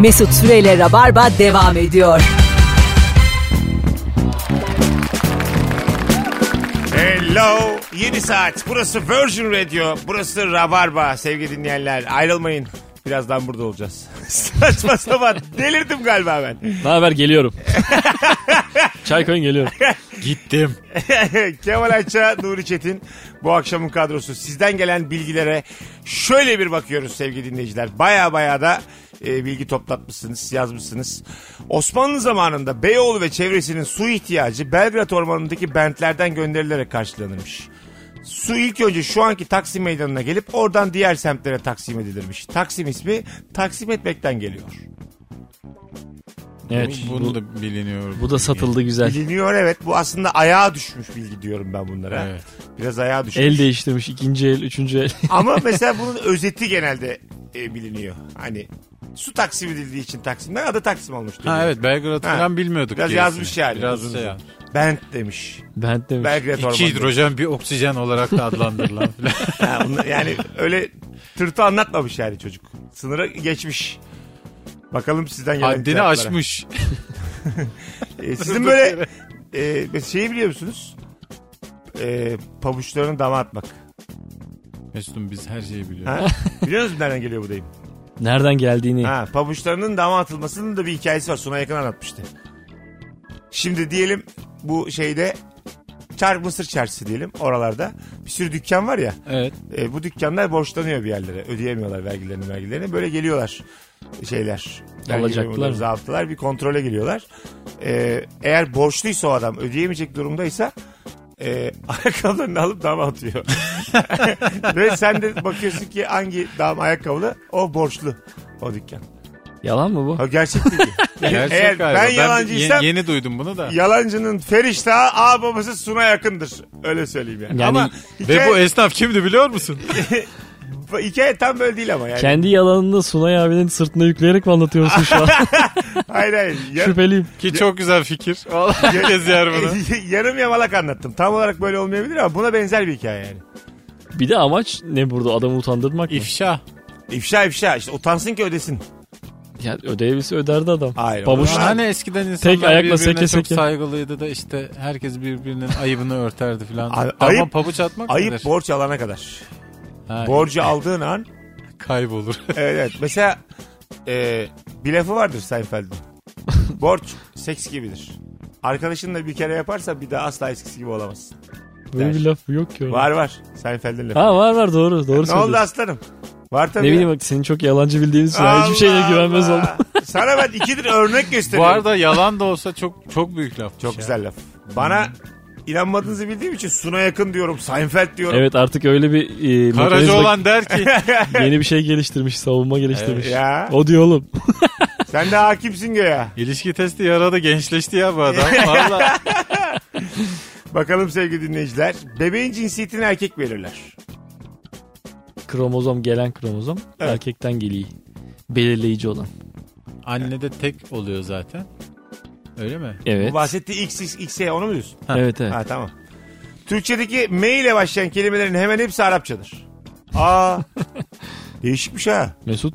Mesut Süreyle Rabarba devam ediyor. Hello. 7 saat. Burası Virgin Radio. Burası Rabarba. Sevgili dinleyenler ayrılmayın. Birazdan burada olacağız. Saçma sapan. Delirdim galiba ben. Ne haber geliyorum. Çay koyun geliyorum. Gittim. Kemal Ayça, Nuri Çetin bu akşamın kadrosu. Sizden gelen bilgilere şöyle bir bakıyoruz sevgili dinleyiciler. Baya baya da e, bilgi toplatmışsınız, yazmışsınız. Osmanlı zamanında Beyoğlu ve çevresinin su ihtiyacı Belgrad Ormanı'ndaki bentlerden gönderilerek karşılanırmış. Su ilk önce şu anki Taksim Meydanı'na gelip oradan diğer semtlere taksim edilirmiş. Taksim ismi taksim etmekten geliyor. Evet Bunu bu, da biliniyor. bu da satıldı güzel. Biliniyor evet bu aslında ayağa düşmüş bilgi diyorum ben bunlara. Evet. Biraz ayağa düşmüş. El değiştirmiş ikinci el üçüncü el. Ama mesela bunun özeti genelde e, biliniyor. Hani su taksim edildiği için Taksim'den adı Taksim olmuş. Ha evet Belgrad falan bilmiyorduk. Biraz yazmış yani. Biraz uzun şey uzun. ya. Bent demiş. ben demiş. Belgrad İki Ormanı. hidrojen bir oksijen olarak da adlandırılan bunlar- yani öyle tırtı anlatmamış yani çocuk. Sınırı geçmiş. Bakalım sizden gelen Haddini cevaplara. aşmış. E, sizin böyle e, şeyi biliyor musunuz? E, pabuçlarını dama atmak. Mesut'um biz her şeyi biliyoruz. Ha? Biliyor musunuz nereden geliyor bu deyim? Nereden geldiğini. Ha, pabuçlarının dama atılmasının da bir hikayesi var. Suna yakın anlatmıştı. Şimdi diyelim bu şeyde Çar Mısır Çarşısı diyelim oralarda. Bir sürü dükkan var ya. Evet. E, bu dükkanlar borçlanıyor bir yerlere. Ödeyemiyorlar vergilerini vergilerini. Böyle geliyorlar şeyler. mı? Zabıtalar bir kontrole geliyorlar. E, eğer borçluysa o adam ödeyemeyecek durumdaysa e, ayakkabılarını alıp dama atıyor. Ve sen de bakıyorsun ki hangi dam ayakkabılı o borçlu o dükkan. Yalan mı bu? O gerçek. Gerçek Eğer galiba. ben yalancıysam yeni, yeni duydum bunu da. yalancının ferişta ağ babası Suna yakındır. Öyle söyleyeyim yani. Yani- ama Ve hikaye, bu esnaf kimdi biliyor musun? Hikaye tam böyle değil ama yani. Kendi yalanını Sunay abinin sırtına yükleyerek mi anlatıyorsun şu an? Hayır hayır. Ya- Şüpheliyim. Ki çok güzel fikir. Vallahi herkes yer bunu. Yarım yamalak anlattım. Tam olarak böyle olmayabilir ama buna benzer bir hikaye yani. Bir de amaç ne burada adamı utandırmak mı? İfşa. İfşa ifşa. İşte utansın ki ödesin. Ya ödevlisi öderdi adam. Hayır. Ama- Hani eskiden insanlar Tek ayakla birbirine seke çok seke. saygılıydı da işte herkes birbirinin ayıbını örterdi falan. Ay- Tamam ayıp- pabuç atmak Ayıp nedir? borç alana kadar. Ha, Borcu aldığın an kaybolur. evet. Mesela e, bir lafı vardır Seinfeld'in. Borç seks gibidir. Arkadaşınla bir kere yaparsa bir daha asla eskisi gibi olamazsın. Böyle bir laf yok ki. orada. Var var. Seinfeld'in lafı. Ha var var doğru. Doğru ne oldu söylüyorsun. aslanım? Var tabii. Ne bileyim bak senin çok yalancı bildiğin için hiçbir Allah güvenmez Allah. oldum. Sana ben ikidir örnek Bu gösteriyorum. arada yalan da olsa çok çok büyük laf. Çok güzel laf. Bana inanmadığınızı bildiğim için Suna yakın diyorum. Seinfeld diyorum. Evet artık öyle bir e, mekanizma- olan der ki yeni bir şey geliştirmiş. Savunma geliştirmiş. Ya. O diyor oğlum. Sen de hakimsin göya. ilişki testi yaradı gençleşti ya bu adam. Valla. Bakalım sevgili dinleyiciler. Bebeğin cinsiyetini erkek belirler. kromozom gelen kromozom Evet. erkekten geliyor. Belirleyici olan. Annede tek oluyor zaten. Öyle mi? Evet. Bu bahsettiği X, X, X'e onu mu diyorsun? Evet evet. Ha tamam. Türkçedeki M ile başlayan kelimelerin hemen hepsi Arapçadır. Aa. Değişikmiş ha. Mesut.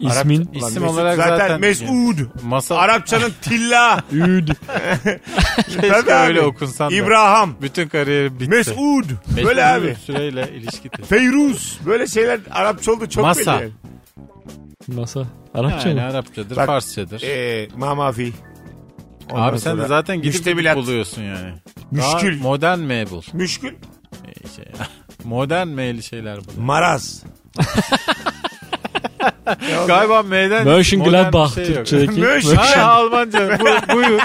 İsmin Arapça- İsim Mesut olarak zaten, zaten- Mesud. Masa Arapçanın tilla. Üd. keşke öyle okunsan da. İbrahim. Bütün kariyeri bitti. Mesud. Mesut Böyle abi. Süreyle ilişki testi. Feyruz. Böyle şeyler Arapça oldu çok Masa. belli. Masa. Arapça Yani mı? Arapçadır, Bak, Farsçadır. Ee, mamafi. Ondan Abi sen de zaten gidip müştemilat. buluyorsun yani. Müşkül. Daha modern M bul. Müşkül. Ee, Şey, modern M'li şeyler bul. Maraz. Galiba M'den Mönchengladbach modern bir şey yok. Türkçedeki. Mönchen- Ha Almanca bu, buyur.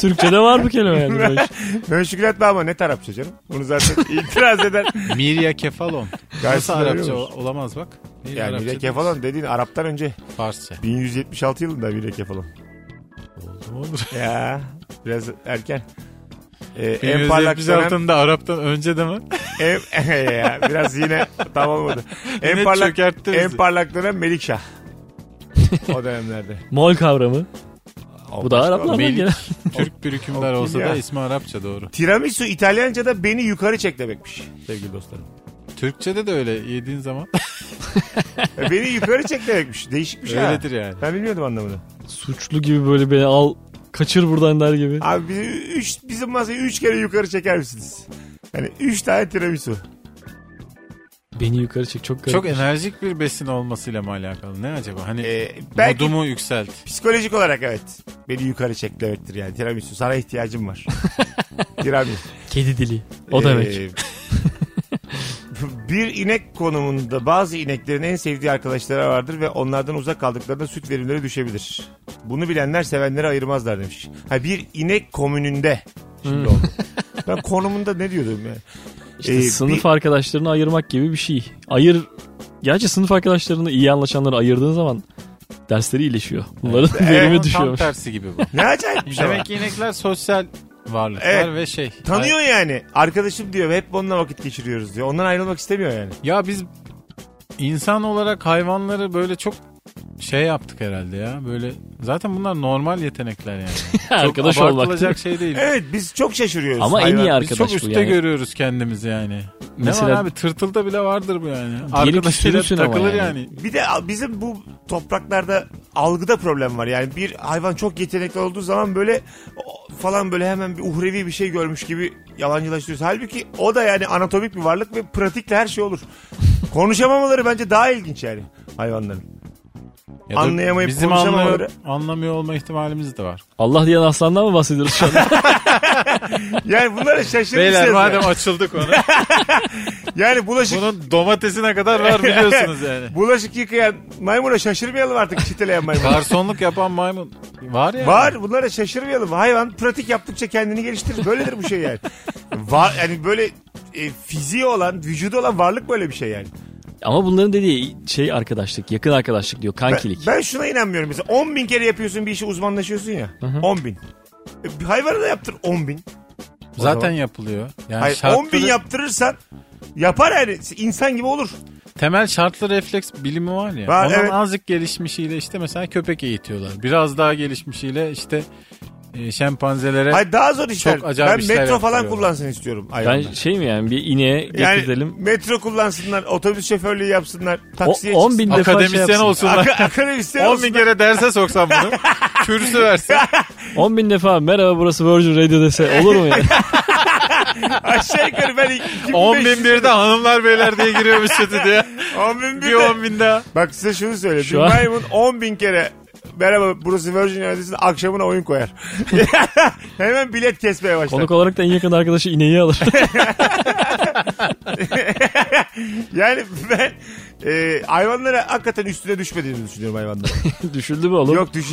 Türkçede var bu kelime yani. Böyle. Mönşükülat ama ne Arapça canım? Bunu zaten itiraz eder. Mirya kefalon. Gayet Nasıl güzel Arapça oluyormuş. o- olamaz bak. Değil, Yani Arapça Mirek değil. Kefalon dediğin Arap'tan önce. Farsça. 1176 yılında Mirek Kefalon. Olur. Ya biraz erken. Ee, en parlak 1176 dönem altında Arap'tan önce de mi? en, ya, biraz yine tam olmadı. En Yine parlak en parlak dönem Melikşah. O dönemlerde. Mol kavramı. Bu da Araplar gelen. Türk bir hükümdar O olsa ya? da ismi Arapça doğru. Tiramisu İtalyanca'da beni yukarı çek demekmiş sevgili dostlarım. Türkçede de öyle yediğin zaman. Beni yukarı çek demekmiş. Değişikmiş ha. Öyledir yani. Ben bilmiyordum anlamını. Suçlu gibi böyle beni al kaçır buradan der gibi. Abi üç, bizim masayı üç kere yukarı çeker misiniz? Hani üç tane tiramisu. Beni yukarı çek çok garip. Çok enerjik bir besin olmasıyla mı alakalı? Ne acaba? Hani Ee, belki modumu yükselt. psikolojik olarak evet. Beni yukarı çek demektir yani. Tiramisu sana ihtiyacım var. Tiramisu. Kedi dili. O demek. Ee, bir inek konumunda bazı ineklerin en sevdiği arkadaşları vardır ve onlardan uzak kaldıklarında süt verimleri düşebilir. Bunu bilenler sevenleri ayırmazlar demiş. Ha bir inek komününde. Şimdi oldu. Ben konumunda ne diyordum ya? İşte Ee, sınıf bir- arkadaşlarını ayırmak gibi bir şey. Ayır Gerçi sınıf arkadaşlarını iyi anlaşanları ayırdığın zaman dersleri iyileşiyor. Bunların Evet, verimi Tam düşüyormuş. tersi gibi bu. Ne acayip bir şey. Demek ki inekler sosyal varlıklar Evet. ve şey. Tanıyor yani. Arkadaşım diyor hep onunla vakit geçiriyoruz diyor. Ondan ayrılmak istemiyor yani. Ya biz insan olarak hayvanları böyle çok şey yaptık herhalde ya. Böyle zaten bunlar normal yetenekler yani. Arkadaş çok olmak. şey değil. Evet biz çok şaşırıyoruz. Ama en Hayvan- iyi Biz çok arkadaş bu üstte yani. görüyoruz kendimizi yani. ne Mesela- var abi tırtılda bile vardır bu yani. Arkadaşıyla takılır yani. yani. Bir de bizim bu topraklarda algıda problem var. Yani bir hayvan çok yetenekli olduğu zaman böyle falan böyle hemen bir uhrevi bir şey görmüş gibi yalancılaştırıyoruz. Halbuki o da yani anatomik bir varlık ve pratikle her şey olur. Konuşamamaları bence daha ilginç yani hayvanların. Ya da Anlayamayıp bizim anlıyor, anlamıyor olma ihtimalimiz de var. Allah diyen aslandan mı bahsediyoruz şu anda? Yani bunlara şaşırmışız. Beyler ya. madem açıldık onu. Yani bulaşık bunun domatesine kadar var biliyorsunuz yani. bulaşık yıkayan maymuna şaşırmayalım artık çiteleyen maymun. Garsonluk yapan maymun var ya. Var bunlara şaşırmayalım. Hayvan pratik yaptıkça kendini geliştirir. Böyledir bu şey yani. Var yani böyle e, fiziği olan, vücudu olan varlık böyle bir şey yani. Ama bunların dediği şey arkadaşlık, yakın arkadaşlık diyor, Ben, kankilik. ben şuna inanmıyorum. Mesela 10 bin kere yapıyorsun bir işi uzmanlaşıyorsun ya. 10 bin. E, bir hayvanı da yaptır 10 bin. O Zaten zaman- yapılıyor. Yani Hayır, şartları, 10 bin yaptırırsan yapar yani. insan gibi olur. temel şartlı refleks bilimi var ya. Var, onun evet. azıcık gelişmişiyle işte mesela köpek eğitiyorlar. Biraz daha gelişmişiyle işte e, şempanzelere Hayır daha zor işler. Çok acayip ben işler metro falan yaptırıyorlar. kullansın istiyorum. Ben şey mi yani bir ineğe yani getirtelim. metro kullansınlar, otobüs şoförlüğü yapsınlar, O, taksiye 10 bin defa şey akademisyen yapsın. olsunlar. Ak- akademisyen 10 bin olsunlar. kere derse soksan bunu. kürsü versen. 10 bin defa merhaba burası Virgin Radio dese olur mu yani? Aşağı yukarı ben 2500 10 bin bir de hanımlar beyler diye giriyormuş stüdyoya. 10 bin bir Bir de- 10 bin daha. Bak size şunu söyle. Şu bir an- maymun 10 bin kere merhaba burası Virgin Üniversitesi'nin akşamına oyun koyar. Hemen bilet kesmeye başlar. Konuk olarak da en yakın arkadaşı ineği alır. Yani ben e, hayvanlara hakikaten üstüne düşmediğini düşünüyorum hayvanlara. Düşüldü mü oğlum? Yok düş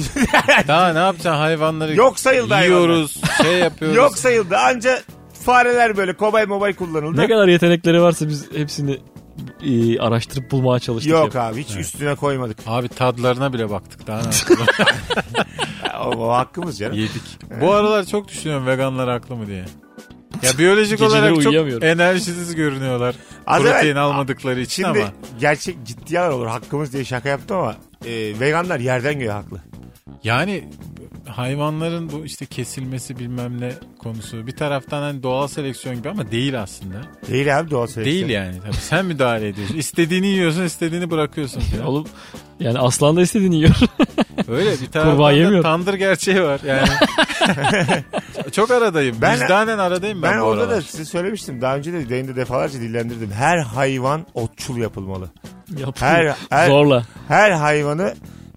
Daha ne yapacaksın hayvanları? Yok sayıldı Yiyoruz, şey yapıyoruz. Yok sayıldı. Anca fareler böyle kobay mobay kullanıldı. Ne kadar yetenekleri varsa biz hepsini e, araştırıp bulmaya çalıştık. Yok hep. abi hiç üstüne koymadık. Abi tadlarına bile baktık daha ne yapalım. O, o hakkımız canım. Yedik. Bu aralar çok düşünüyorum veganlar haklı mı diye. Ya biyolojik Geceleri olarak çok enerjisiz görünüyorlar. Az Protein evvel- almadıkları için Şimdi ama. gerçek ciddiler olur hakkımız diye şaka yaptım ama e, veganlar yerden göğe haklı. Yani hayvanların bu işte kesilmesi bilmem ne konusu bir taraftan hani doğal seleksiyon gibi ama değil aslında. Değil abi doğal seleksiyon. Değil yani. Tabii sen müdahale ediyorsun. İstediğini yiyorsun, istediğini bırakıyorsun. falan. Oğlum yani aslan da istediğini yiyor. Öyle bir taraftan da yemiyor. tandır gerçeği var yani. Çok aradayım. Ben- Vicdanen aradayım ben, Ben bu orada aralar. da size söylemiştim. Daha önce de yayında defalarca dillendirdim. Her hayvan otçul yapılmalı. Yapıyor. Her, her, Zorla. her hayvanı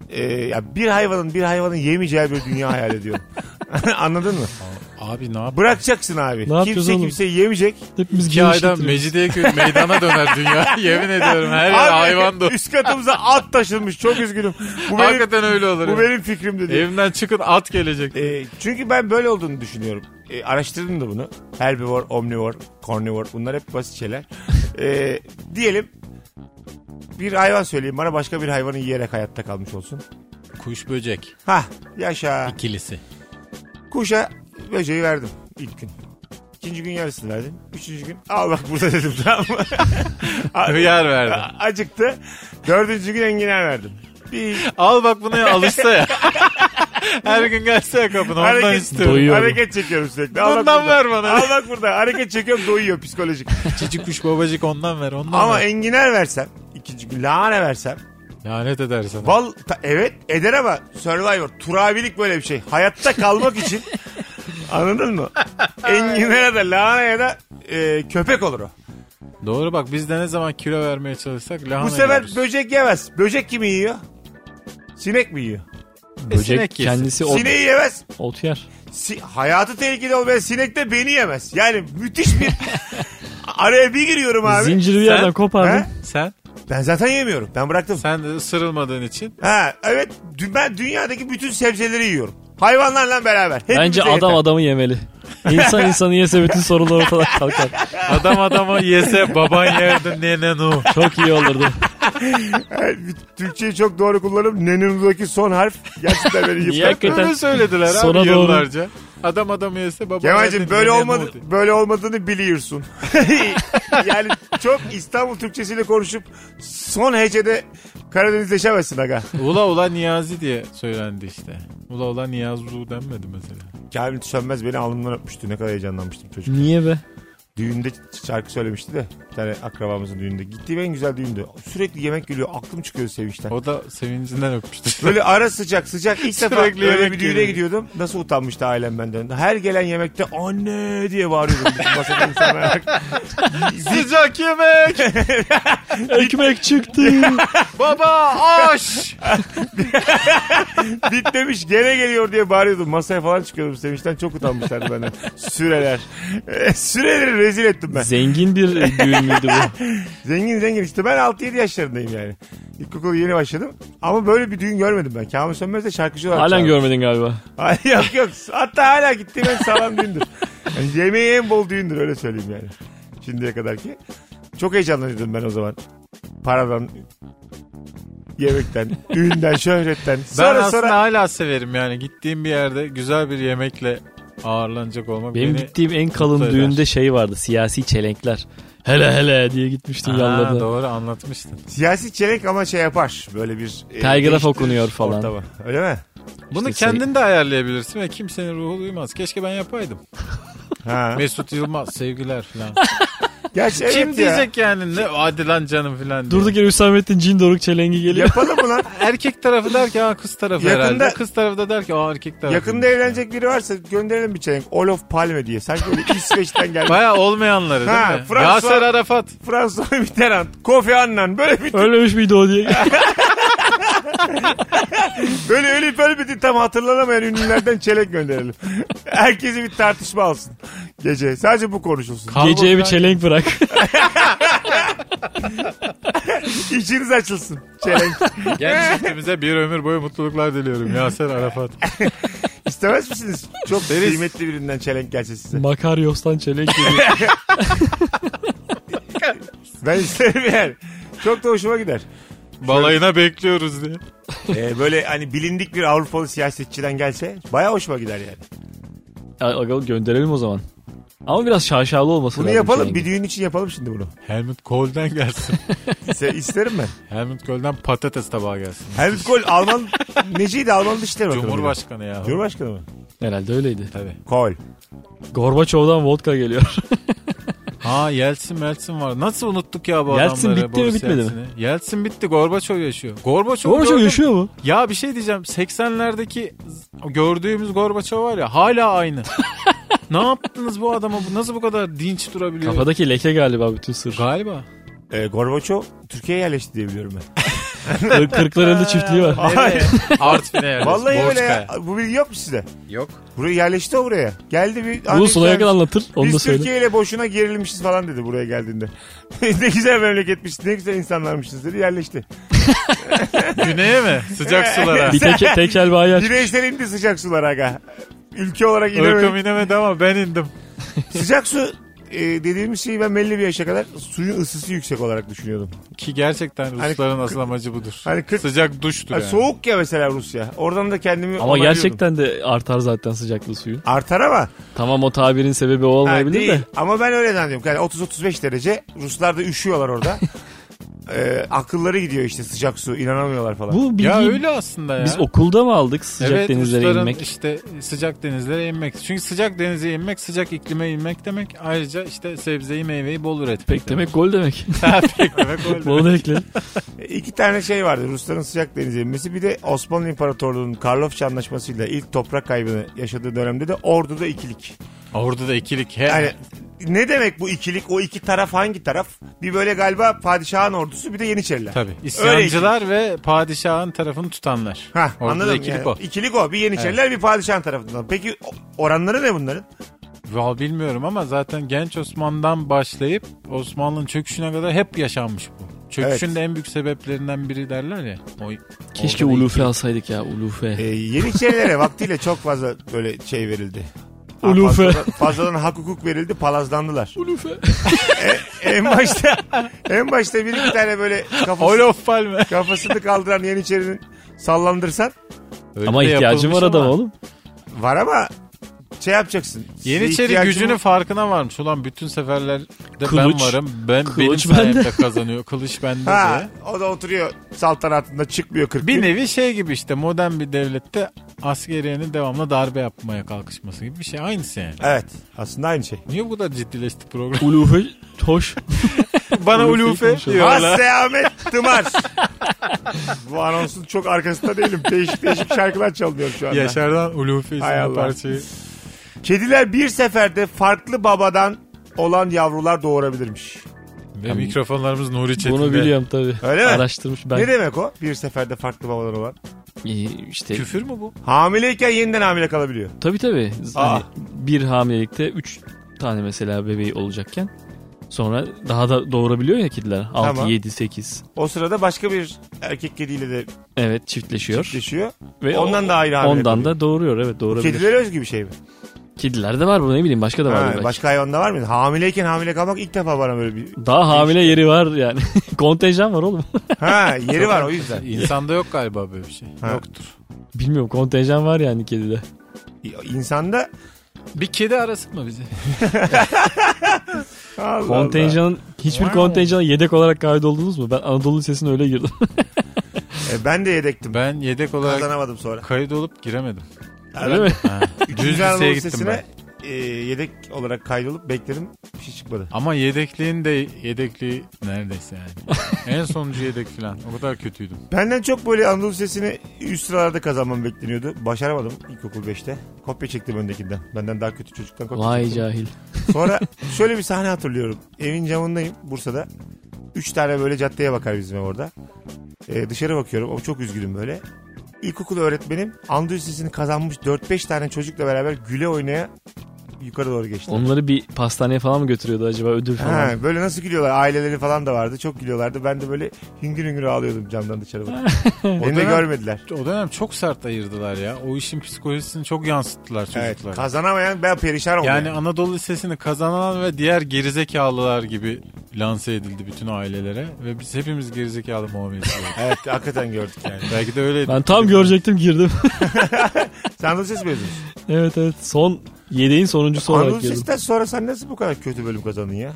e, ya bir hayvanın bir hayvanın yemeyeceği bir dünya hayal ediyorum. Anladın mı? Abi ne yap? Bıracaksın abi. yapacağız Kimse oğlum? kimseyi yemeyecek. Hepimiz İki aydan. Mecidiyeköy meydana döner dünya. Yemin ediyorum her yer Abi, hayvan dolu. Üst katımıza at taşınmış. Çok üzgünüm. Bu benim, Hakikaten öyle olur. bu ya. benim fikrimdi diye. Evimden çıkın at gelecek. E, çünkü ben böyle olduğunu düşünüyorum. E, araştırdım da bunu. Herbivore, omnivore, carnivore bunlar hep basit şeyler. E, diyelim bir hayvan söyleyeyim bana başka bir hayvanı yiyerek hayatta kalmış olsun. Kuş böcek Hah yaşa. ikilisi. Kuşa böceği verdim ilk gün. İkinci gün yarısını verdim. Üçüncü gün al bak burada dedim tamam mı? A- Hıyar verdim. a- Acıktı. Dördüncü gün enginar verdim. Bir Al bak buna ya alışsa ya. Her gün gelse ya kapına ondan hareket, istiyorum. Doyuyor. hareket çekiyorum sürekli. Al Bundan burada. ver bana. Al bak burada. Hareket çekiyorum doyuyor psikolojik. Cici kuş babacık ondan ver ondan Ama ver. enginar versem ikinci gün lahana versem. Lanet eder sana. Val ta- evet eder ama Survivor turabilik böyle bir şey. Hayatta kalmak için anladın mı? Enginlere de lahanaya da e, köpek olur o. Doğru bak biz de ne zaman kilo vermeye çalışsak lahana Bu sefer yiyoruz. böcek yemez. Böcek kimi yiyor? Sinek mi yiyor? Böcek sinek yesin. kendisi ot, Sineği yemez. ot yer. Si- hayatı tehlikeli olmayan sinek de beni yemez. Yani müthiş bir... Araya bir giriyorum abi. Zinciri bir Sen- yerden kopardın. He? Sen Ben zaten yemiyorum. Ben bıraktım. sen de ısırılmadığın için Ha evet dü- ben dünyadaki bütün sebzeleri yiyorum. Hayvanlarla beraber. Hepimize Bence adam yeter. adamı yemeli. İnsan insanı yese bütün sorunlar ortadan kalkar. adam adamı yese baban yerdi nene nu. Çok iyi olurdu. Türkçeyi çok doğru kullanıp nenunudaki son harf gerçekten beni Niye yıprattı. hakikaten? Öyle söylediler Sona abi doğru. yıllarca. Adam adamı yese baban Kemal'cim böyle olmadı, böyle olmadığını biliyorsun. yani çok İstanbul Türkçesiyle konuşup son hecede Karadenizleşemezsin aga. Ula ula Niyazi diye söylendi işte. Ula ula Niyazu denmedi mesela. Kamil Sönmez beni alnımdan öpmüştü. Ne kadar heyecanlanmıştım çocuk. Niye be? Düğünde şarkı söylemişti de. Bir tane akrabamızın düğünde. Gittiğim en güzel düğündü. Sürekli yemek geliyor. Aklım çıkıyor sevinçten. O da sevincinden öpmüştü. Böyle ara sıcak sıcak ilk defa Sürekli yemek bir düğüne geliyor. gidiyordum. Nasıl utanmıştı ailem benden. Her gelen yemekte anne diye bağırıyordum. Bütün masada insanlar. Sıcak yemek. Ekmek çıktı. Baba aş. Bitmemiş gene geliyor diye bağırıyordum. Masaya falan çıkıyordum sevinçten. Çok utanmışlardı benden. Süreler. Süreleri rezil ettim ben. Zengin bir düğün müydü bu? Zengin zengin işte ben 6-7 yaşlarındayım yani. İlkokulu yeni başladım. Ama böyle bir düğün görmedim ben. Kamil Sönmez de şarkıcı olarak Halen görmedin galiba. Ay, yok yok. Hatta hala gittiğim en sağlam düğündür. Yani yemeği en bol düğündür öyle söyleyeyim yani. Şimdiye kadar ki. Çok heyecanlanıyordum ben o zaman. Paradan, yemekten, düğünden, şöhretten. Ben Sonra aslında sonra hala severim yani. Gittiğim bir yerde güzel bir yemekle ağırlanacak olmak Benim beni... gittiğim en kalın eder. düğünde şey vardı. Siyasi çelenkler. Hele hele diye gitmiştim yanladı. doğru anlatmıştın. siyasi çelenk ama şey yapar. Böyle bir... e, Telgraf okunuyor falan. ortamı. Öyle mi? Bunu İşte kendin de ayarlayabilirsin ve kimsenin ruhu duymaz. Keşke ben yapaydım. Ha. Mesut Yılmaz sevgiler falan. Gerçi evet Kim ya. diyecek yani ne hadi lan canım falan diye. Durduk yere Hüsamettin Cindoruk çelengi geliyor. Yapalım mı lan? Erkek tarafı der ki aa kız tarafı Yakında- herhalde. Kız tarafı da der ki aa erkek tarafı. Yakında evlenecek biri varsa gönderelim bir çelenk. Olof Palme diye. Sanki böyle İsveç'ten gelmiş. Baya olmayanları değil Ha, mi? Fransa- Yaser Arafat. François Mitterrand, Kofi Annan böyle bir Ölmemiş miydi o diye. böyle ölüp ölmedi tam hatırlanamayan ünlülerden çelenk gönderelim. Herkese bir tartışma alsın gece. Sadece bu konuşulsun. Geceye bir çelenk bırak. İçiniz açılsın. Çelenk. Genç çiftimize bir ömür boyu mutluluklar diliyorum. Yaser Arafat. İstemez misiniz? Çok Deriz. kıymetli birinden çelenk gelse size. Makaryos'tan çelenk geliyor. Ben isterim yani. Çok da hoşuma gider. Balayına bekliyoruz diye. Ee, böyle hani bilindik bir Avrupalı siyasetçiden gelse baya hoşuma gider yani. Aga gönderelim o zaman. Ama biraz şaşalı olması Bunu lazım yapalım. çelengi. Bir düğün için yapalım şimdi bunu. Helmut Kohl'den gelsin. İste- İsterim ben. Helmut Kohl'den patates tabağı gelsin. Helmut Kohl Alman neciydi Alman Dışişleri Bakanı. Cumhurbaşkanı ya. Cumhurbaşkanı mı? Herhalde öyleydi. Tabii. Kohl. Gorbaçov'dan vodka geliyor. Ha Yeltsin Meltsin var. Nasıl unuttuk ya bu Yeltsin adamları? bitti mi, Boris bitmedi mi? Yeltsin'i? Yeltsin bitti. Gorbaçov yaşıyor. Gorbaçov, Gorbaçov gördüm. yaşıyor mu? Ya bir şey diyeceğim. 80'lerdeki gördüğümüz Gorbaçov var ya hala aynı. ne yaptınız bu adama? Nasıl bu kadar dinç durabiliyor? Kafadaki leke galiba bütün sır. Galiba. Ee, Gorbaçov Türkiye'ye yerleşti diye biliyorum ben. Kır- Kırklareli çiftliği var. Hayır. Artvin'e yerleşti. Vallahi öyle ya. Borçkaya. Bu bilgi yok mu size? Yok. Buraya yerleşti o buraya. Geldi bir... Bunu Suna yakın anlatır. Onu Biz da söyle. Türkiye ile boşuna gerilmişiz falan dedi buraya geldiğinde. ne güzel memleketmiş, ne güzel insanlarmışız dedi yerleşti. Güneye mi? Sıcak sulara. Bir tek, tekel bayi aç. Bireysel indi sıcak sular aga. Ülke olarak Irkım inemedi. inemedi ama ben indim. sıcak su e, dediğimiz şeyi ben belli bir yaşa kadar suyun ısısı yüksek olarak düşünüyordum. Ki gerçekten Rusların asıl amacı budur. Hani kırk- Sıcak duştur Ha, yani. Soğuk ya mesela Rusya. Oradan da kendimi Ama onaylıyordum. gerçekten de artar zaten sıcaklığı suyun. Artar ama. Tamam o tabirin sebebi o Ha, olmayabilir değil. de. Ama ben öyle zannediyorum. Yani 30-35 derece. Ruslar da üşüyorlar orada. e, akılları gidiyor işte sıcak su inanamıyorlar falan. Bu bilgiyi Ya öyle aslında ya. biz okulda mı aldık sıcak evet, denizlere Rusların inmek? işte sıcak denizlere inmek. Çünkü sıcak denize inmek, sıcak iklime inmek demek. Ayrıca işte sebzeyi, meyveyi bol üretmek. Pek demek gol demek. Pek demek. Bunu da ekledim. E, İki tane şey vardı. Rusların sıcak denize inmesi. Bir de Osmanlı İmparatorluğu'nun Karlofça Anlaşması'yla ilk toprak kaybını yaşadığı dönemde de orduda ikilik. Orada da ikilik. He. Yani ne demek bu ikilik? O iki taraf hangi taraf? Bir böyle galiba padişahın ordusu bir de Yeniçeriler. Tabii. İsyancılar ve padişahın tarafını tutanlar. Ha, Orada anladım. ikilik yani. o. İkilik o. Bir Yeniçeriler bir padişahın tarafından. Peki oranları ne bunların? Val bilmiyorum ama zaten genç Osman'dan başlayıp Osmanlı'nın çöküşüne kadar hep yaşanmış bu. Çöküşün Evet. de en büyük sebeplerinden biri derler ya. O, Keşke ulufe ikilik. alsaydık ya ulufe. Ee, Yeniçerilere vaktiyle çok fazla böyle şey verildi. Ulufe. Fazladan, fazladan hak hukuk verildi palazlandılar. Ulufe. en başta en başta bir iki tane böyle kafası, Palme. kafasını kaldıran Yeniçerinin sallandırsan Öyle Ama ihtiyacım var yapılmış adam ama oğlum. var ama şey yapacaksın. Yeniçeri ihtiyacım gücünün var. farkına varmış. Ulan bütün seferlerde ben Kılıç. varım. Ben Kılıç benim sayemde bende. kazanıyor. Kılıç bende Ha, diye. o da oturuyor saltanatında çıkmıyor 40 Bir gün. nevi şey gibi işte modern bir devlette askeriyenin devamlı darbe yapmaya kalkışması gibi bir şey. Aynısı yani. Evet aslında aynı şey. Niye bu kadar ciddileşti program? Ulufe hoş. Bana Ulufe ulufe konuşalım. diyorlar. Hasse Ahmet Tımar. Bu anonsun çok arkasında değilim. Değişik değişik şarkılar çalıyor şu anda. Yaşar'dan ulufe Hay isimli Allah. parçayı. Kediler bir seferde farklı babadan olan yavrular doğurabilirmiş. Ve mikrofonlarımız Nuri Çetin'de. Bunu biliyorum tabii. Öyle mi? Araştırmış ben. Ne demek o? Bir seferde farklı babadan olan. İşte Küfür mü bu? Hamileyken yeniden hamile kalabiliyor. tabii tabii. Aa. Hani bir hamilelikte 3 tane mesela bebeği olacakken sonra daha da doğurabiliyor ya kediler. 6, Tamam. 7, 8. O sırada başka bir erkek kediyle de Evet çiftleşiyor. çiftleşiyor. Ve Ondan o- da ayrı hamile Ondan kalıyor. da doğuruyor evet doğurabilir. Kedilere özgü bir şey mi? Kedilerde var bu ne bileyim başka da var. Ha, belki. başka hayvanda var mı? Hamileyken hamile kalmak ilk defa bana böyle bir... Daha hamile yeri var yani. Kontenjan var oğlum. Ha yeri var o yüzden. İnsanda yok galiba böyle bir şey. Ha. Yoktur. Bilmiyorum kontenjan var yani kedide. İnsanda Bir kedi arasın mı bizi? Kontenjanın hiçbir Wow. kontenjana yedek olarak kaydoldunuz mu? Ben Anadolu Lisesi'ne öyle girdim. E, ben de yedektim. Ben yedek olarak Kazanamadım sonra. kayıt olup giremedim. Öyle mi? Düz Üçüncü Anadolu liseye gittim Lisesi'ne ben. e, yedek olarak kaydolup bekledim. Bir şey çıkmadı. Ama yedekliğin de yedekliği neredeyse yani. en sonuncu yedek falan. O kadar kötüydüm. Benden çok böyle Anadolu Lisesi'ni üst sıralarda kazanmam bekleniyordu. Başaramadım ilkokul 5'te. Kopya çektim öndekinden. Benden daha kötü çocuktan kopya Vay çektim. cahil. Sonra şöyle bir sahne hatırlıyorum. Evin camındayım Bursa'da. Üç tane böyle caddeye bakar bizim ev orada. Ee, dışarı bakıyorum. O çok üzgünüm böyle. İlkokul öğretmenim Anadolu Lisesi'ni kazanmış 4-5 tane çocukla beraber güle oynaya yukarı doğru geçti. Onları bir pastaneye falan mı götürüyordu acaba ödül falan? Ha, böyle nasıl gülüyorlar. Aileleri falan da vardı. Çok gülüyorlardı. Ben de böyle hüngür hüngür ağlıyordum camdan dışarı bakıp. Beni de dönem- görmediler. O dönem çok sert ayırdılar ya. O işin psikolojisini çok yansıttılar çocuklara. Evet, kazanamayan ben perişan oldum. Yani Anadolu Lisesi'ni kazanan ve diğer gerizekalılar gibi lanse edildi bütün ailelere. Ve biz hepimiz gerizekalı muamelesi yaptık. Evet hakikaten gördük yani. Belki de öyleydi. Ben tam görecektim girdim. Sen Anadolu Lisesi mezunusun. evet evet son yedeğin sonuncusu olarak Anadolu girdim. Lisesi'nden sonra sen nasıl bu kadar kötü bölüm kazandın ya?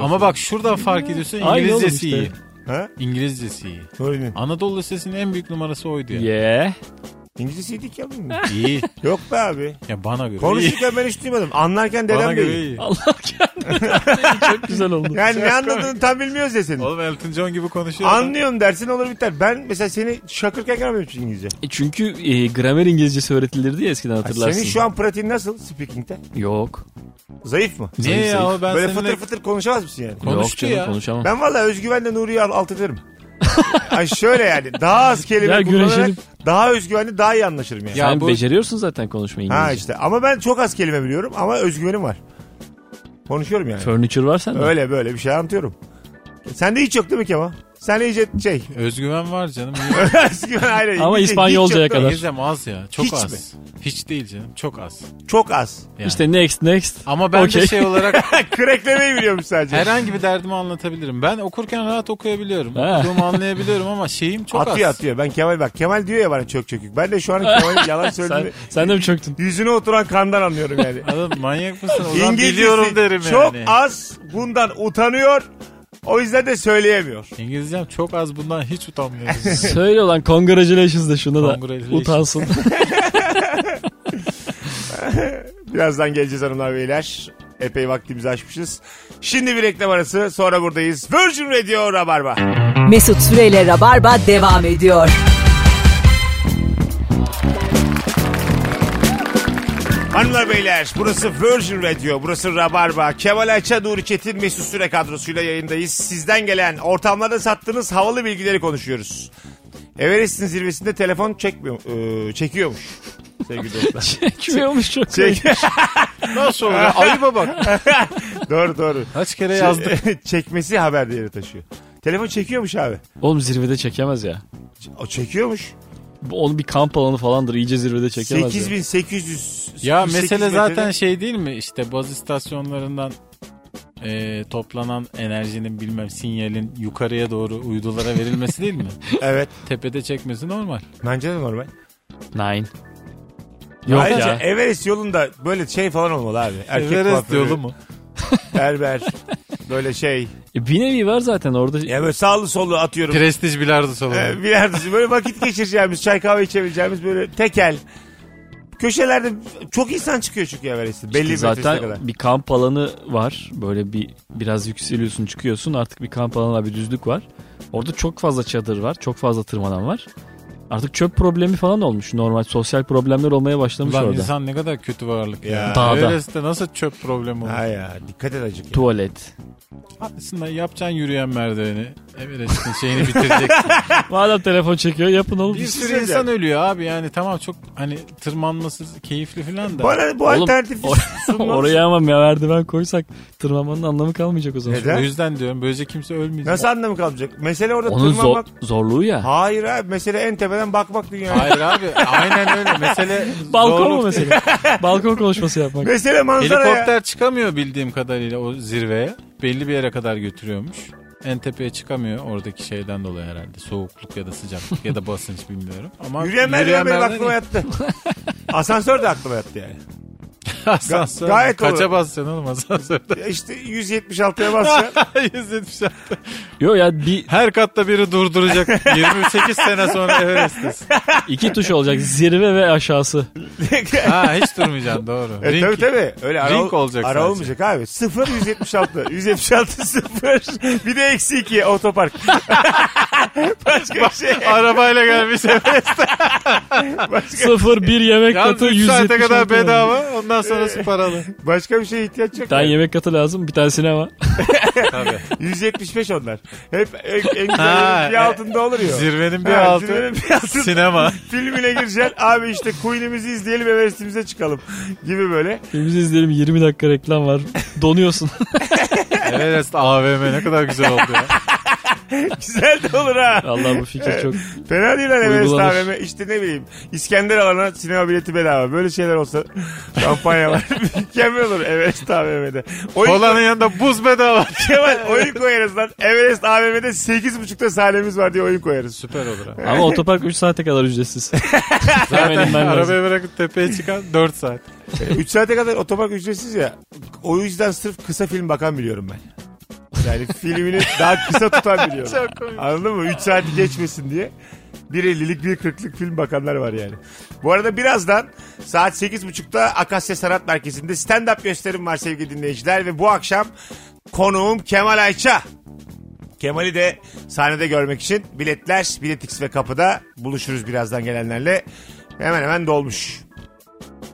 Ama bak şuradan fark ediyorsun Aynı İngilizcesi oğlum iyi. işte. Ha? İngilizcesi iyi. Öyle. Anadolu Lisesi'nin en büyük numarası oydu ya. Yeah. İngilizcesiydik ya. bunun. İyi. Yok be abi. Ya bana göre iyi. Konuşurken ben hiç duymadım. Anlarken Bana dedem göre değil. iyi. Allah kendini çok güzel oldu. Yani ne anladığını tam bilmiyoruz ya senin. Oğlum Elton John gibi konuşuyor. Anlıyorum dersin olur biter. Ben mesela seni şakırken görmedim hiç İngilizce. E çünkü e, gramer İngilizcesi öğretilirdi ya eskiden hatırlarsın. Senin şu an pratiğin nasıl speaking'te? Yok. Zayıf mı? Niye Zayıf, ya zayıf. o ben Böyle seninle... fıtır fıtır konuşamaz mısın yani? Konuştu Yok canım ya. konuşamam. Ben valla özgüvenle Nuri'yi al- alt ederim. Ay şöyle yani daha az kelime Ya kullanarak güreşelim. daha özgüvenli daha iyi anlaşırım yani. Ya Sen bu- beceriyorsun zaten konuşmayı İngilizce. ha işte ama ben çok az kelime biliyorum ama özgüvenim var. Konuşuyorum yani. Furniture var sende. Öyle böyle bir şey anlatıyorum. Sende hiç yok değil mi Kemal? Sen iyice şey. Özgüven var canım. Özgüven ayrı. Ama İngilizce İspanyolcaya hiç yok kadar. İngilizcem az ya. Çok Hiç az. mi? Hiç değil canım. Çok az. Çok az. Yani. İşte next next. Ama ben Okey. de şey olarak Kreklemeyi biliyormuş sadece. herhangi bir derdimi anlatabilirim. Ben okurken rahat okuyabiliyorum. Ha. Okuduğumu anlayabiliyorum ama şeyim çok atıyor az. atıyor. Ben Kemal bak. Kemal diyor ya bana çok çökük. Ben de şu an Kemal'in yalan Sen, söylediğini sen de mi çöktün? yüzüne oturan kandan anlıyorum yani. Adam manyak mısın? O zaman İngilizcesi biliyorum derim çok yani. az bundan utanıyor O yüzden de söyleyemiyor. İngilizcem çok az bundan hiç utanmıyorum. Söyle olan congratulations de şunu da Congratulations. utansın. Birazdan geleceğiz hanımlar beyler. Epey vaktimizi aşmışız. Şimdi bir reklam arası sonra buradayız. Virgin Radio Rabarba. Mesut Süreyle Rabarba devam ediyor. Hanımlar beyler burası Virgin Radio, burası Rabarba. Kemal Ayça, Nuri Çetin, Mesut Süre kadrosuyla yayındayız. Sizden gelen ortamlarda sattığınız havalı bilgileri konuşuyoruz. Everest'in zirvesinde telefon çekmiyor, e, çekiyormuş. Sevgili dostlar. Çekmiyormuş çok. Çek. Nasıl oluyor? Ayıba bak. doğru doğru. Kaç kere yazdık. Çekmesi haber değeri taşıyor. Telefon çekiyormuş abi. Oğlum zirvede çekemez ya. O çekiyormuş. Bu Onun bir kamp alanı falandır. iyice zirvede çekemez ya. 8800. Ya 48 mesele zaten metrede- şey değil mi? İşte baz istasyonlarından e, toplanan enerjinin bilmem sinyalin yukarıya doğru uydulara verilmesi değil mi? Evet. Tepede çekmesi normal. Bence de normal. Nine. Yok Ayrıca ya. Everest yolunda böyle şey falan olmalı abi. Erkek Everest kuaförü, yolu mu? Berber. böyle şey. E, bir nevi var zaten orada. Ya böyle sağlı sollu atıyorum. Prestij bilardo salonu. Ee, bilardocu böyle vakit geçireceğimiz, çay kahve içebileceğimiz böyle tekel. Köşelerde çok insan çıkıyor çünkü Everest'te. Belli bir zaten kadar. bir kamp alanı var. Böyle bir biraz yükseliyorsun çıkıyorsun artık bir kamp alanı var, bir düzlük var. Orada çok fazla çadır var. Çok fazla tırmanan var. Artık çöp problemi falan olmuş. Normal sosyal problemler olmaya başlamış Ulan orada. insan ne kadar kötü varlık ya. Ya. Dağda. Everest'te nasıl çöp problemi olur? Ha ya dikkat et acık. Tuvalet. Aslında yapacaksın yürüyen merdiveni. Everest'in şeyini bitireceksin. Madem telefon çekiyor yapın oğlum. bir şey sürü insan ölüyor abi yani tamam çok hani tırmanması keyifli falan da. Bana bu Oğlum, alternatifi sunmamız- Oraya ama merdiven koysak tırmanmanın anlamı kalmayacak o zaman. Neden? O yüzden diyorum böylece kimse ölmeyecek. Nasıl anlamı kalmayacak? Mesele orada Onun zor, tırmanmak. zorluğu ya. Hayır abi mesele en tepeden bakmak dünya. Hayır abi aynen öyle. Mesele Balkon mu zorluk- mesela? Balkon konuşması yapmak. Mesele manzara Helikopter ya. çıkamıyor bildiğim kadarıyla o zirveye. Belli bir yere kadar götürüyormuş. En tepeye çıkamıyor oradaki şeyden dolayı herhalde. Soğukluk ya da sıcaklık ya da basınç bilmiyorum. Ama Yürüyen merdiven benim aklıma yattı. Asansör de aklıma yattı yani. Asansör. gayet Kaça olur. basacaksın oğlum asansörde? Ya İşte 176'ya basacaksın. 176. Yok ya bir Her katta biri durduracak. 28 sene sonra Everest'tesin. iki tuş olacak. Zirve ve aşağısı. Ha hiç durmayacaksın doğru. E, Ring- tabii tabii. Öyle ara, Ring olacak ara sadece. olmayacak abi. 0 176. 176 0. Bir de eksi 2 otopark. Başka bir şey. Arabayla gelmiş Everest'e. Başka, Sıfır bir yemek Yalnız katı 3 176. saate kadar bedava. Ondan sonrası paralı. başka bir şeye ihtiyaç yok. Bir tane yani. yemek katı lazım. Bir tane sinema. Tabii. 175 onlar. Hep en, en güzel bir altında olur ya. Zirvenin bir Ha, altı. zirvenin bir altı. Sinema. Filmine gireceksin. Abi işte Queen'imizi izleyelim Everest'imize çıkalım. Gibi böyle. Filmimizi izleyelim 20 dakika reklam var. Donuyorsun. Everest AVM ne kadar güzel oldu ya. Güzel de olur ha. Allah bu fikir çok. Fena değil lan Everest Uygulanır. AVM. İşte ne bileyim İskender alana sinema bileti bedava. Böyle şeyler olsa kampanya var. Mükemmel olur Everest AVM'de. Oyun, Kolanın yanında buz bedava. Kemal oyun koyarız lan. Everest AVM'de 8.30'da sahnemiz var diye oyun koyarız. Süper olur ha. Ama otopark 3 saate kadar ücretsiz. Zaten arabayı bırakıp tepeye çıkan 4 saat. 3 saate kadar otopark ücretsiz ya. O yüzden sırf kısa film bakan biliyorum ben. Yani filmini daha kısa tutan biliyorum. Çok komik. Anladın mı? 3 saati geçmesin diye. 1.50'lik 1.40'lık film bakanlar var yani. Bu arada birazdan saat 8.30'da Akasya Sanat Merkezi'nde stand-up gösterim var sevgili dinleyiciler. Ve bu akşam konuğum Kemal Ayça. Kemal'i de sahnede görmek için biletler Biletix ve kapıda buluşuruz birazdan gelenlerle. Hemen hemen dolmuş.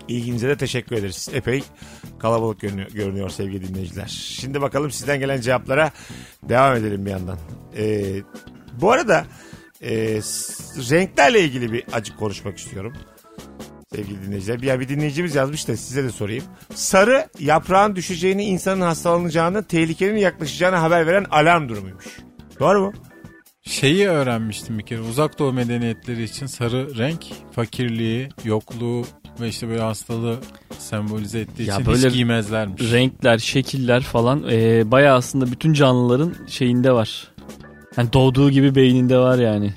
İlginize de teşekkür ederiz. Epey kalabalık görünüyor, görünüyor sevgili dinleyiciler. Şimdi bakalım sizden gelen cevaplara devam edelim bir yandan. Ee, bu arada e, renklerle ilgili bir acık konuşmak istiyorum. Sevgili dinleyiciler. Bir, bir dinleyicimiz yazmış da size de sorayım. Sarı yaprağın düşeceğini, insanın hastalanacağını, tehlikenin yaklaşacağını haber veren alarm durumuymuş. Doğru mu? Şeyi öğrenmiştim bir kere. Uzak doğu medeniyetleri için sarı renk fakirliği, yokluğu ve işte böyle hastalığı sembolize ettiği Ya için böyle hiç giymezlermiş. Renkler, şekiller falan e, bayağı aslında bütün canlıların şeyinde var. Yani doğduğu gibi beyninde var yani.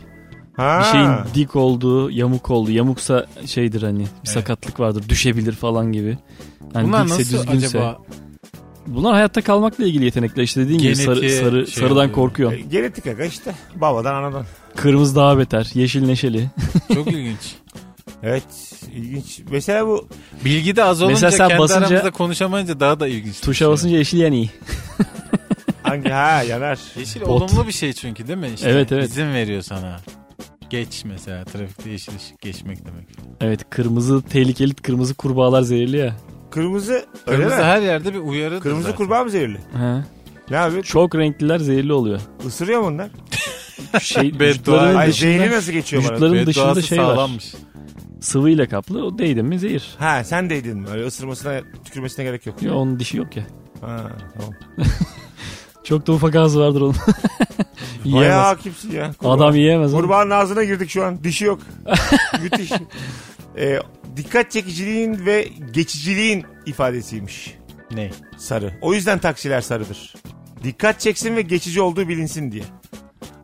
Ha. Bir şeyin dik olduğu, yamuk olduğu. Yamuksa şeydir hani bir sakatlık vardır, düşebilir falan gibi. Yani Bunlar dikse, nasıl düzgünse. acaba Bunlar hayatta kalmakla ilgili yetenekler. İşte dediğin gibi sarı, sarı, şey sarıdan oluyor. korkuyor. E, Genetik aga işte. Babadan anadan. Kırmızı daha beter. Yeşil neşeli. Çok ilginç. Evet ilginç. Mesela bu Bilgi de az olunca Mesela sen kendi basınca- aramızda konuşamayınca daha da ilginç. Tuşa düşüyor. basınca yeşil yani iyi. hangi ha yanar. Yeşil Bot. olumlu bir şey çünkü değil mi? İşte Evet, evet. İzin veriyor sana. Geç mesela trafikte yeşil ışık geçmek demek. Evet kırmızı tehlikeli kırmızı kurbağalar zehirli ya. Kırmızı öyle Kırmızı mi? her yerde bir uyarı. Kırmızı kurbağa mı zehirli? He. Ne abi? Çok renkliler zehirli oluyor. Isırıyor mu onlar? Şey, Beddua. vücutlarının Ay dışında, zehri nasıl geçiyor bana? vücutların dışında şey var. sağlammış. Sıvıyla kaplı. O değdi mi zehir. Ha sen değdin mi? Öyle ısırmasına tükürmesine gerek yok. Ya onun dişi yok ya. Ha tamam. Çok da ufak ağzı vardır onun. Bayağı yiyemez. hakimsin ya. Kurbağa. Adam yiyemez. oğlum. Kurbağanın ağzına girdik şu an. Dişi yok. Müthiş. Ee, dikkat çekiciliğin ve geçiciliğin ifadesiymiş Ne? sarı. O yüzden taksiler sarıdır. Dikkat çeksin ve geçici olduğu bilinsin diye.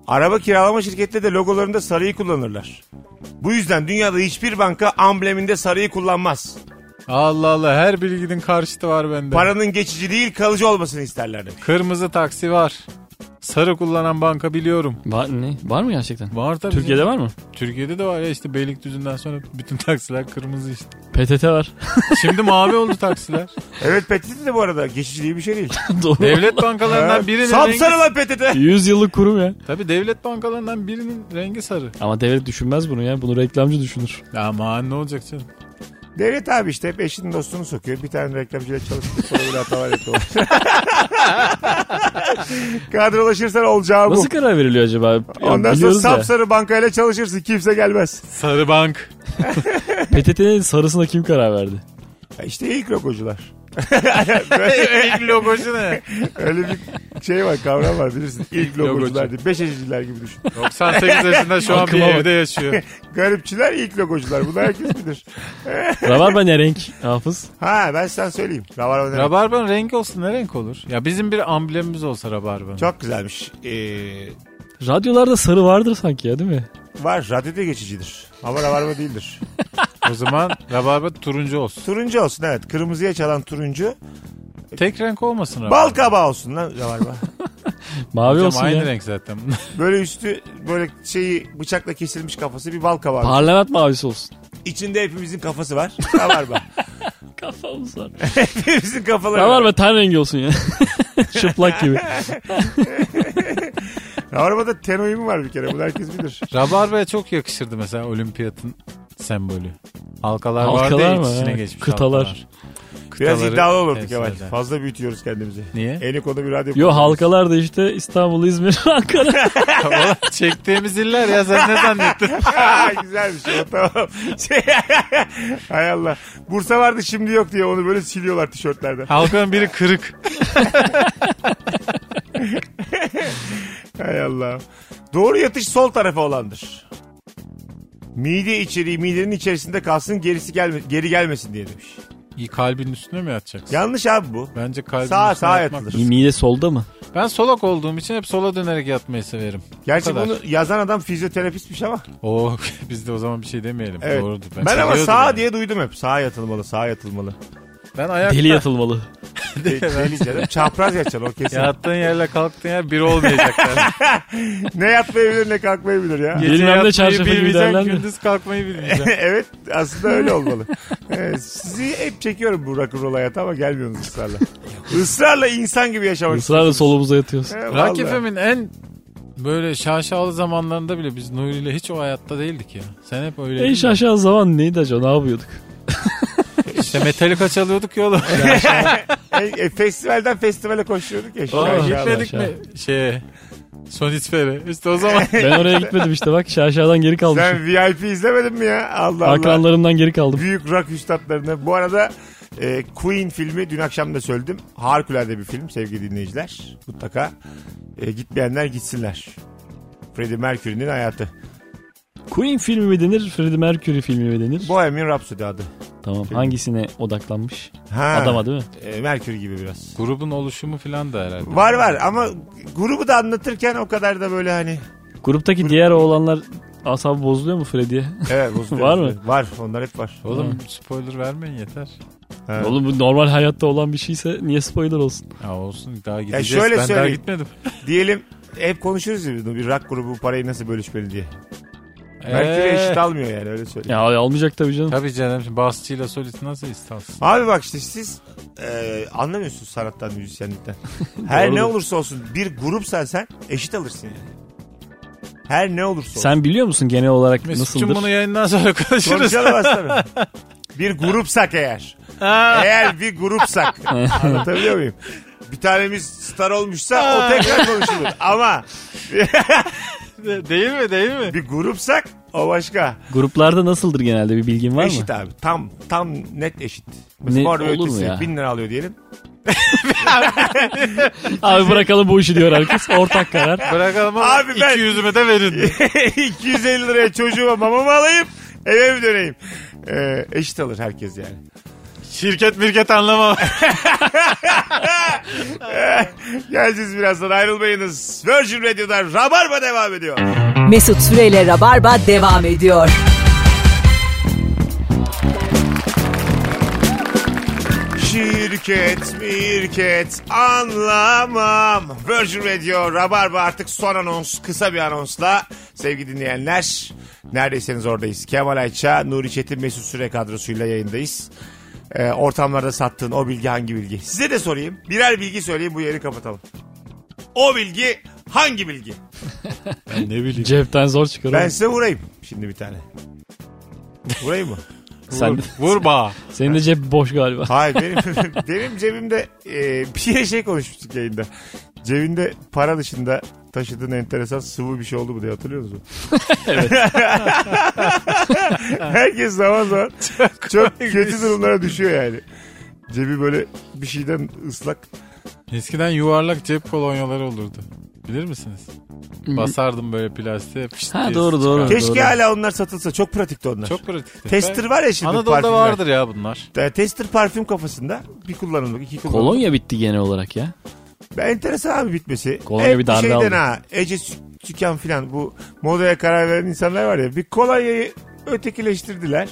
Araba kiralama şirketleri de logolarında sarıyı kullanırlar. Bu yüzden dünyada hiçbir banka ambleminde sarıyı kullanmaz. Allah Allah her bilginin karşıtı var bende. Paranın geçici değil kalıcı olmasını isterler demiş. Kırmızı taksi var. Sarı kullanan banka biliyorum. Var, ne? var mı gerçekten? Var tabii. Türkiye'de var mı? Türkiye'de de var ya işte Beylikdüzü'nden sonra bütün taksiler kırmızı işte. PTT var. Şimdi mavi oldu taksiler. Evet PTT de bu arada geçiciliği bir şey değil. Doğru. Devlet bankalarından birinin rengi... Sapsarı lan PTT. 100 yıllık kurum ya. Tabii devlet bankalarından birinin rengi sarı. Ama devlet düşünmez bunu ya. Bunu reklamcı düşünür. Aman ne olacak canım. Devlet abi işte hep eşinin dostunu sokuyor. Bir tane reklamcıyla çalıştık sonra böyle hatalar yapıyorlar. Kadrolaşırsan olacağı bu. Nasıl karar veriliyor acaba? Ya Ondan sonra ya. sapsarı bankayla çalışırsın kimse gelmez. Sarı bank. PTT'nin sarısına kim karar verdi? İşte ilk logocular. İlk logosu ne? Öyle bir şey var kavram var bilirsin. İlk Logocu. logocular diye. Beşeciler gibi düşün. 98 yaşında şu an bir Aklıma bak. evde yaşıyor. Garipçiler ilk logocular. Bunu herkes bilir. Rabarba ne renk Hafız? Ha ben sana söyleyeyim. Rabarba ne? Rabarbanın rengi olsun ne renk olur? Ya bizim bir amblemimiz olsa rabarbanın. Çok güzelmiş. Ee, Radyolarda sarı vardır sanki ya değil mi? var radyoda geçicidir. Ama rabarba değildir. O zaman rabarba turuncu olsun. Turuncu olsun evet. Kırmızıya çalan turuncu. Tek renk olmasın rabarba. Bal kabağı olsun lan rabarba. Mavi Hocam olsun aynı ya. renk zaten. Böyle üstü böyle şeyi bıçakla kesilmiş kafası bir bal kabağı. Parlament mavisi olsun. İçinde hepimizin kafası var. Rabarba. Kafamız var. hepimizin kafaları var. Rabarba ten rengi olsun ya. Çıplak gibi. Rabarba'da ten uyumu var bir kere. Bunu herkes bilir. Rabarbaya çok yakışırdı mesela olimpiyatın sembolü. Halkalar, Halkalar vardı mı? iç içine geçmiş kıtalar. halkalar. Biraz Kıtaları iddialı olurdu temsil Kemal. eden. Fazla büyütüyoruz kendimizi. Niye? En konuda bir radyo. Yo halkalar da işte İstanbul, İzmir, Ankara. Ulan Çektiğimiz iller ya sen ne zannettin? Ha, Güzelmiş o tamam. Şey, Hay Allah. Bursa vardı şimdi yok diye onu böyle siliyorlar tişörtlerden. Halkanın biri kırık. Hay Allah. Doğru yatış sol tarafa olandır. Mide içeriği midenin içerisinde kalsın gerisi gelme, geri gelmesin diye demiş. İyi kalbin üstüne mi yatacaksın? Yanlış abi bu. Bence kalbin Sağa- üstüne sağa yatmak. yatılır. Mide solda mı? Ben solak olduğum için hep sola dönerek yatmayı severim. Gerçi kadar. bunu yazan adam fizyoterapistmiş ama. Oo biz de o zaman bir şey demeyelim. Evet. Doğrudur. Ben, ama seviyordum sağ yani. diye duydum hep. Sağa yatılmalı, sağa yatılmalı. Ben ayakta Deli yatılmalı. De- Deli canım. Çapraz yatacaksın o kesin. yattığın yerle kalktığın yer bir olmayacak. Yani. ne yatmayabilir ne kalkmayabilir ya. Gece Bilmem ne yatmayı çarşafı gibi derler de. gündüz kalkmayı bilmeyeceksin. evet aslında öyle olmalı. Evet, sizi hep çekiyorum bu rock'n'roll hayata ama gelmiyorsunuz ısrarla. Israrla insan gibi yaşamak Israrla solumuza yatıyoruz. He, Rock. FM'in en böyle şaşalı zamanlarında bile biz Nuri ile hiç o hayatta değildik ya. Sen hep öyle. En şaşalı zaman neydi acaba? Ne yapıyorduk? İşte Metallica çalıyorduk ya oğlum. E, e, festivalden festivale koşuyorduk ya. şu aşağıda. Gitmedik aşağı. mi şeye? Sonisfer'e. İşte o zaman Ben oraya gitmedim işte bak şaşadan geri kalmışım. Sen VIP izlemedin mi ya? Allah Allah. Akranlarımdan geri kaldım. Büyük rock üstadlarını. Bu arada e, Queen filmi dün akşam da söyledim. Harikulade bir film sevgili dinleyiciler. Mutlaka e, gitmeyenler gitsinler. Freddie Mercury'nin hayatı. Queen filmi mi denir? Freddie Mercury filmi mi denir? Bohemian Rhapsody adı. Tamam. Film. Hangisine odaklanmış? Ha, Adama değil mi? e, Mercury gibi biraz. grubun oluşumu falan da herhalde. Var var ama grubu da anlatırken o kadar da böyle hani. Gruptaki diğer oğlanlar asabı bozuluyor mu Freddie'ye? Evet bozuluyor. Var mı? Var onlar hep var. Oğlum spoiler vermeyin yeter. Ha. Oğlum bu normal hayatta olan bir şeyse niye spoiler olsun? Ya olsun daha gideceğiz. şöyle ben daha söyleyeyim. gitmedim. Diyelim hep konuşuruz ya bir rock grubu bu parayı nasıl bölüşmeli diye. De Ee, eşit almıyor yani öyle söyleyeyim. Ya almayacak tabii canım. Tabii canım şimdi basçıyla solist nasıl istasın? Abi bak işte siz e, anlamıyorsunuz sanattan, müzisyenlikten. Her ne Doğrudur. olursa olsun bir grupsan sen eşit alırsın yani. Her ne olursa olsun. Sen biliyor musun genel olarak Mesut'cum nasıldır? bunu yayından sonra konuşuruz. Konuşalım. Bir grupsak eğer. eğer bir grupsak. Anlatabiliyor muyum? Bir tanemiz star olmuşsa o tekrar konuşulur. Ama değil mi değil mi? bir grupsak o başka. Gruplarda nasıldır genelde bir bilgin var eşit mı? abi. Tam tam net eşit. Mesela Net Mor ve olur mu Ötesi ya? bin lira alıyor diyelim. Abi bırakalım bu işi diyor herkes. Ortak karar. Bırakalım ama Abi ben- 200'ümü de verin. 250 liraya çocuğuma mamamı alayım eve mi döneyim? Ee, eşit alır herkes yani. Şirket mirket anlamam. Geleceğiz birazdan ayrılmayınız. Virgin Radio'da Rabarba devam ediyor. Mesut Süreyle Rabarba devam ediyor. Şirket mirket anlamam. Virgin Radio Rabarba artık son anons kısa bir anonsla sevgili dinleyenler. Neredeyseniz oradayız. Kemal Ayça, Nuri Çetin, Mesut Süre kadrosuyla yayındayız. Ee, ortamlarda sattığın o bilgi hangi bilgi? Size de sorayım. Birer bilgi söyleyeyim bu yeri kapatalım. O bilgi hangi bilgi? ne bileyim. Cepten zor çıkar. Ben size vurayım şimdi bir tane. Vurayım mı? Sen, Vur bağ. senin de cep boş galiba. Hayır benim benim cebimde e, bir şey konuşmuştuk yayında. Cebinde para dışında taşıdığın enteresan sıvı bir şey oldu mu diye hatırlıyor musun? Evet. Herkes zaman zaman çok, kötü durumlara düşüyor yani. Cebi böyle bir şeyden ıslak. Eskiden yuvarlak cep kolonyaları olurdu. Bilir misiniz? Basardım böyle plastiğe. pişt Ha, diye doğru, doğru. çıkardı. Keşke doğru. hala onlar satılsa. Çok pratikti onlar. Çok pratikti. Tester var ya şimdi Anadolu'da parfümler. vardır ya bunlar. E, Tester parfüm kafasında bir kullanımlık iki kullanımlık. Kolonya bitti genel olarak ya. Ben enteresan abi bitmesi. Kolonya Hep bir darbe şeyden aldı. ha. Ece Sü- Tüken filan bu modaya karar veren insanlar var ya. Bir kolonyayı ötekileştirdiler.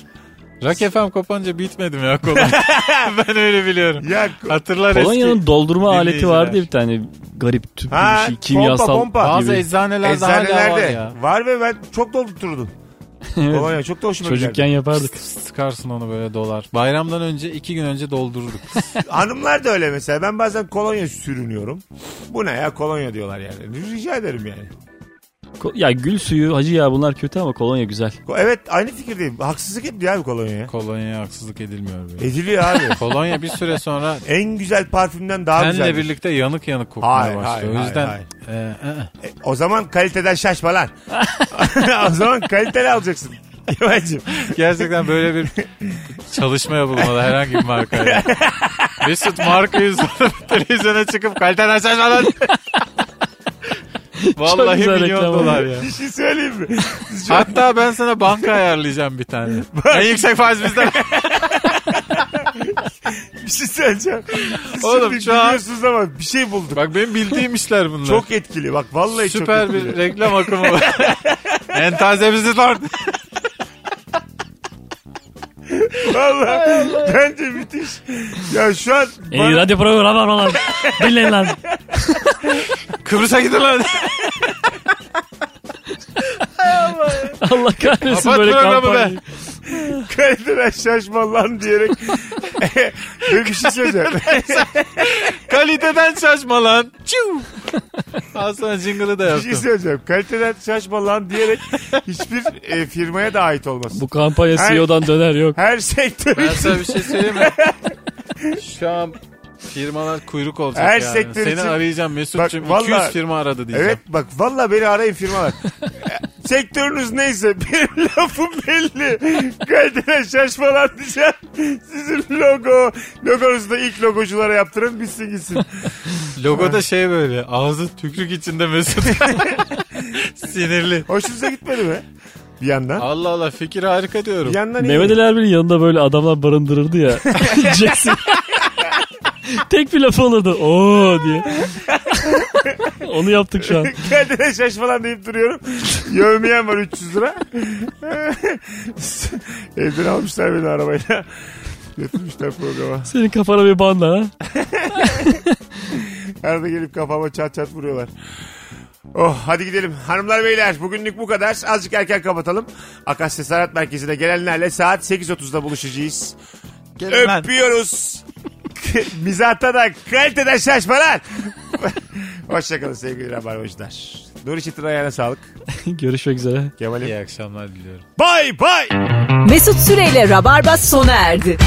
Rock FM kopanca bitmedim ya kolonya. ben öyle biliyorum. Ya Hatırlar Kolonyanın eski. doldurma aleti dinleyiciler. vardı ya bir tane garip tüp Ha, bir şey kimyasal pompa, pompa. Bazı gibi. eczanelerde, hala var eczanelerde ya. var ve ben çok doldurturdum. Kolonya çok da hoşuma Çocukken giderdi. yapardık. Sıkarsın onu böyle dolar. Bayramdan önce iki gün önce doldururduk. Hanımlar da öyle mesela. Ben bazen kolonya sürünüyorum. Bu ne ya kolonya diyorlar yani. Rica ederim yani. Ko- Ya gül suyu, hacı ya bunlar kötü ama kolonya güzel. Evet aynı fikirdeyim. Haksızlık ediyor abi kolonyaya. Kolonyaya haksızlık edilmiyor böyle. Ediliyor abi. Kolonya bir süre sonra en güzel parfümden daha güzel. tenle birlikte yanık yanık kokmaya Hayır, başlıyor. hayır, o yüzden hayır, e, e, e. O zaman kaliteden şaşma lan. o zaman kaliteli alacaksın. Kemal'cim. gerçekten böyle bir çalışma yapılmalı herhangi bir markaya. Mesut markayı sonra televizyona çıkıp kaliteden şaşmadan. Vallahi güzel milyon reklam dolar oldu. ya. Bir şey söyleyeyim mi? Hatta ben sana banka ayarlayacağım bir tane. en yüksek faiz bizden. bir şey söyleyeceğim. Siz Oğlum, şimdi şu an- biliyorsunuz ama bir şey bulduk. Bak benim bildiğim işler bunlar. Çok etkili. Bak vallahi Süper çok etkili. bir reklam akımı var. en tazemizi var. Vallahi bence müthiş. Ya şu an Ey bana- radyo programı var lan. Dinleyin lan. Kıbrıs'a gidin lan. Allah kahretsin Kapat böyle kampanya. be. kaliteden şaşma lan diyerek böyle bir şey söyleyeceğim. Kaliteden şaşma lan. Çiu. Al sana jingle'ı da bir şey yaptım. söyleyeceğim. Kaliteden şaşma lan diyerek hiçbir e, firmaya da ait olmasın. Bu kampanya Her- CEO'dan döner yok. Her sektör Ben sana bir şey söyleyeyim mi? Şu an firmalar kuyruk olacak Her yani. sektör Seni için- arayacağım Mesut'cum. Bak, vallahi- 200 firma aradı diyeceğim. Evet bak valla beni arayın firmalar. Sektörünüz neyse benim lafım belli. Kaliteden şaşmalar diyeceğim. Sizin logo. Logonuzu da ilk logoculara yaptırın bitsin gitsin. Logoda şey böyle ağzı tükürük içinde Mesut. Sinirli. Hoşunuza gitmedi mi? Bir yandan. Allah Allah fikir harika diyorum. Bir yandan iyi. Mehmet Ali Erbil'in yanında böyle adamlar barındırırdı ya. Jackson. Tek bir lafı olurdu. Oo diye. Onu yaptık şu an. Kendine şaş falan deyip duruyorum. Yövmeyen var 300 lira. Evden almışlar beni arabayla. Götürmüşler programa. Senin kafana bir banda ha. Arada gelip kafama çat çat vuruyorlar. Oh hadi gidelim. Hanımlar beyler bugünlük bu kadar. Azıcık erken kapatalım. Akasya Sanat Merkezi'ne gelenlerle saat 8.30'da buluşacağız. Gelin lan. Öpüyoruz. Mizahta da kaliteden şaşmalar. Hoşçakalın sevgili Rabarbacılar. Nuri Çetin ayağına sağlık. Görüşmek üzere. Kemal'im. İyi akşamlar diliyorum. Bay bay. Mesut Süreyle Rabarba sona erdi.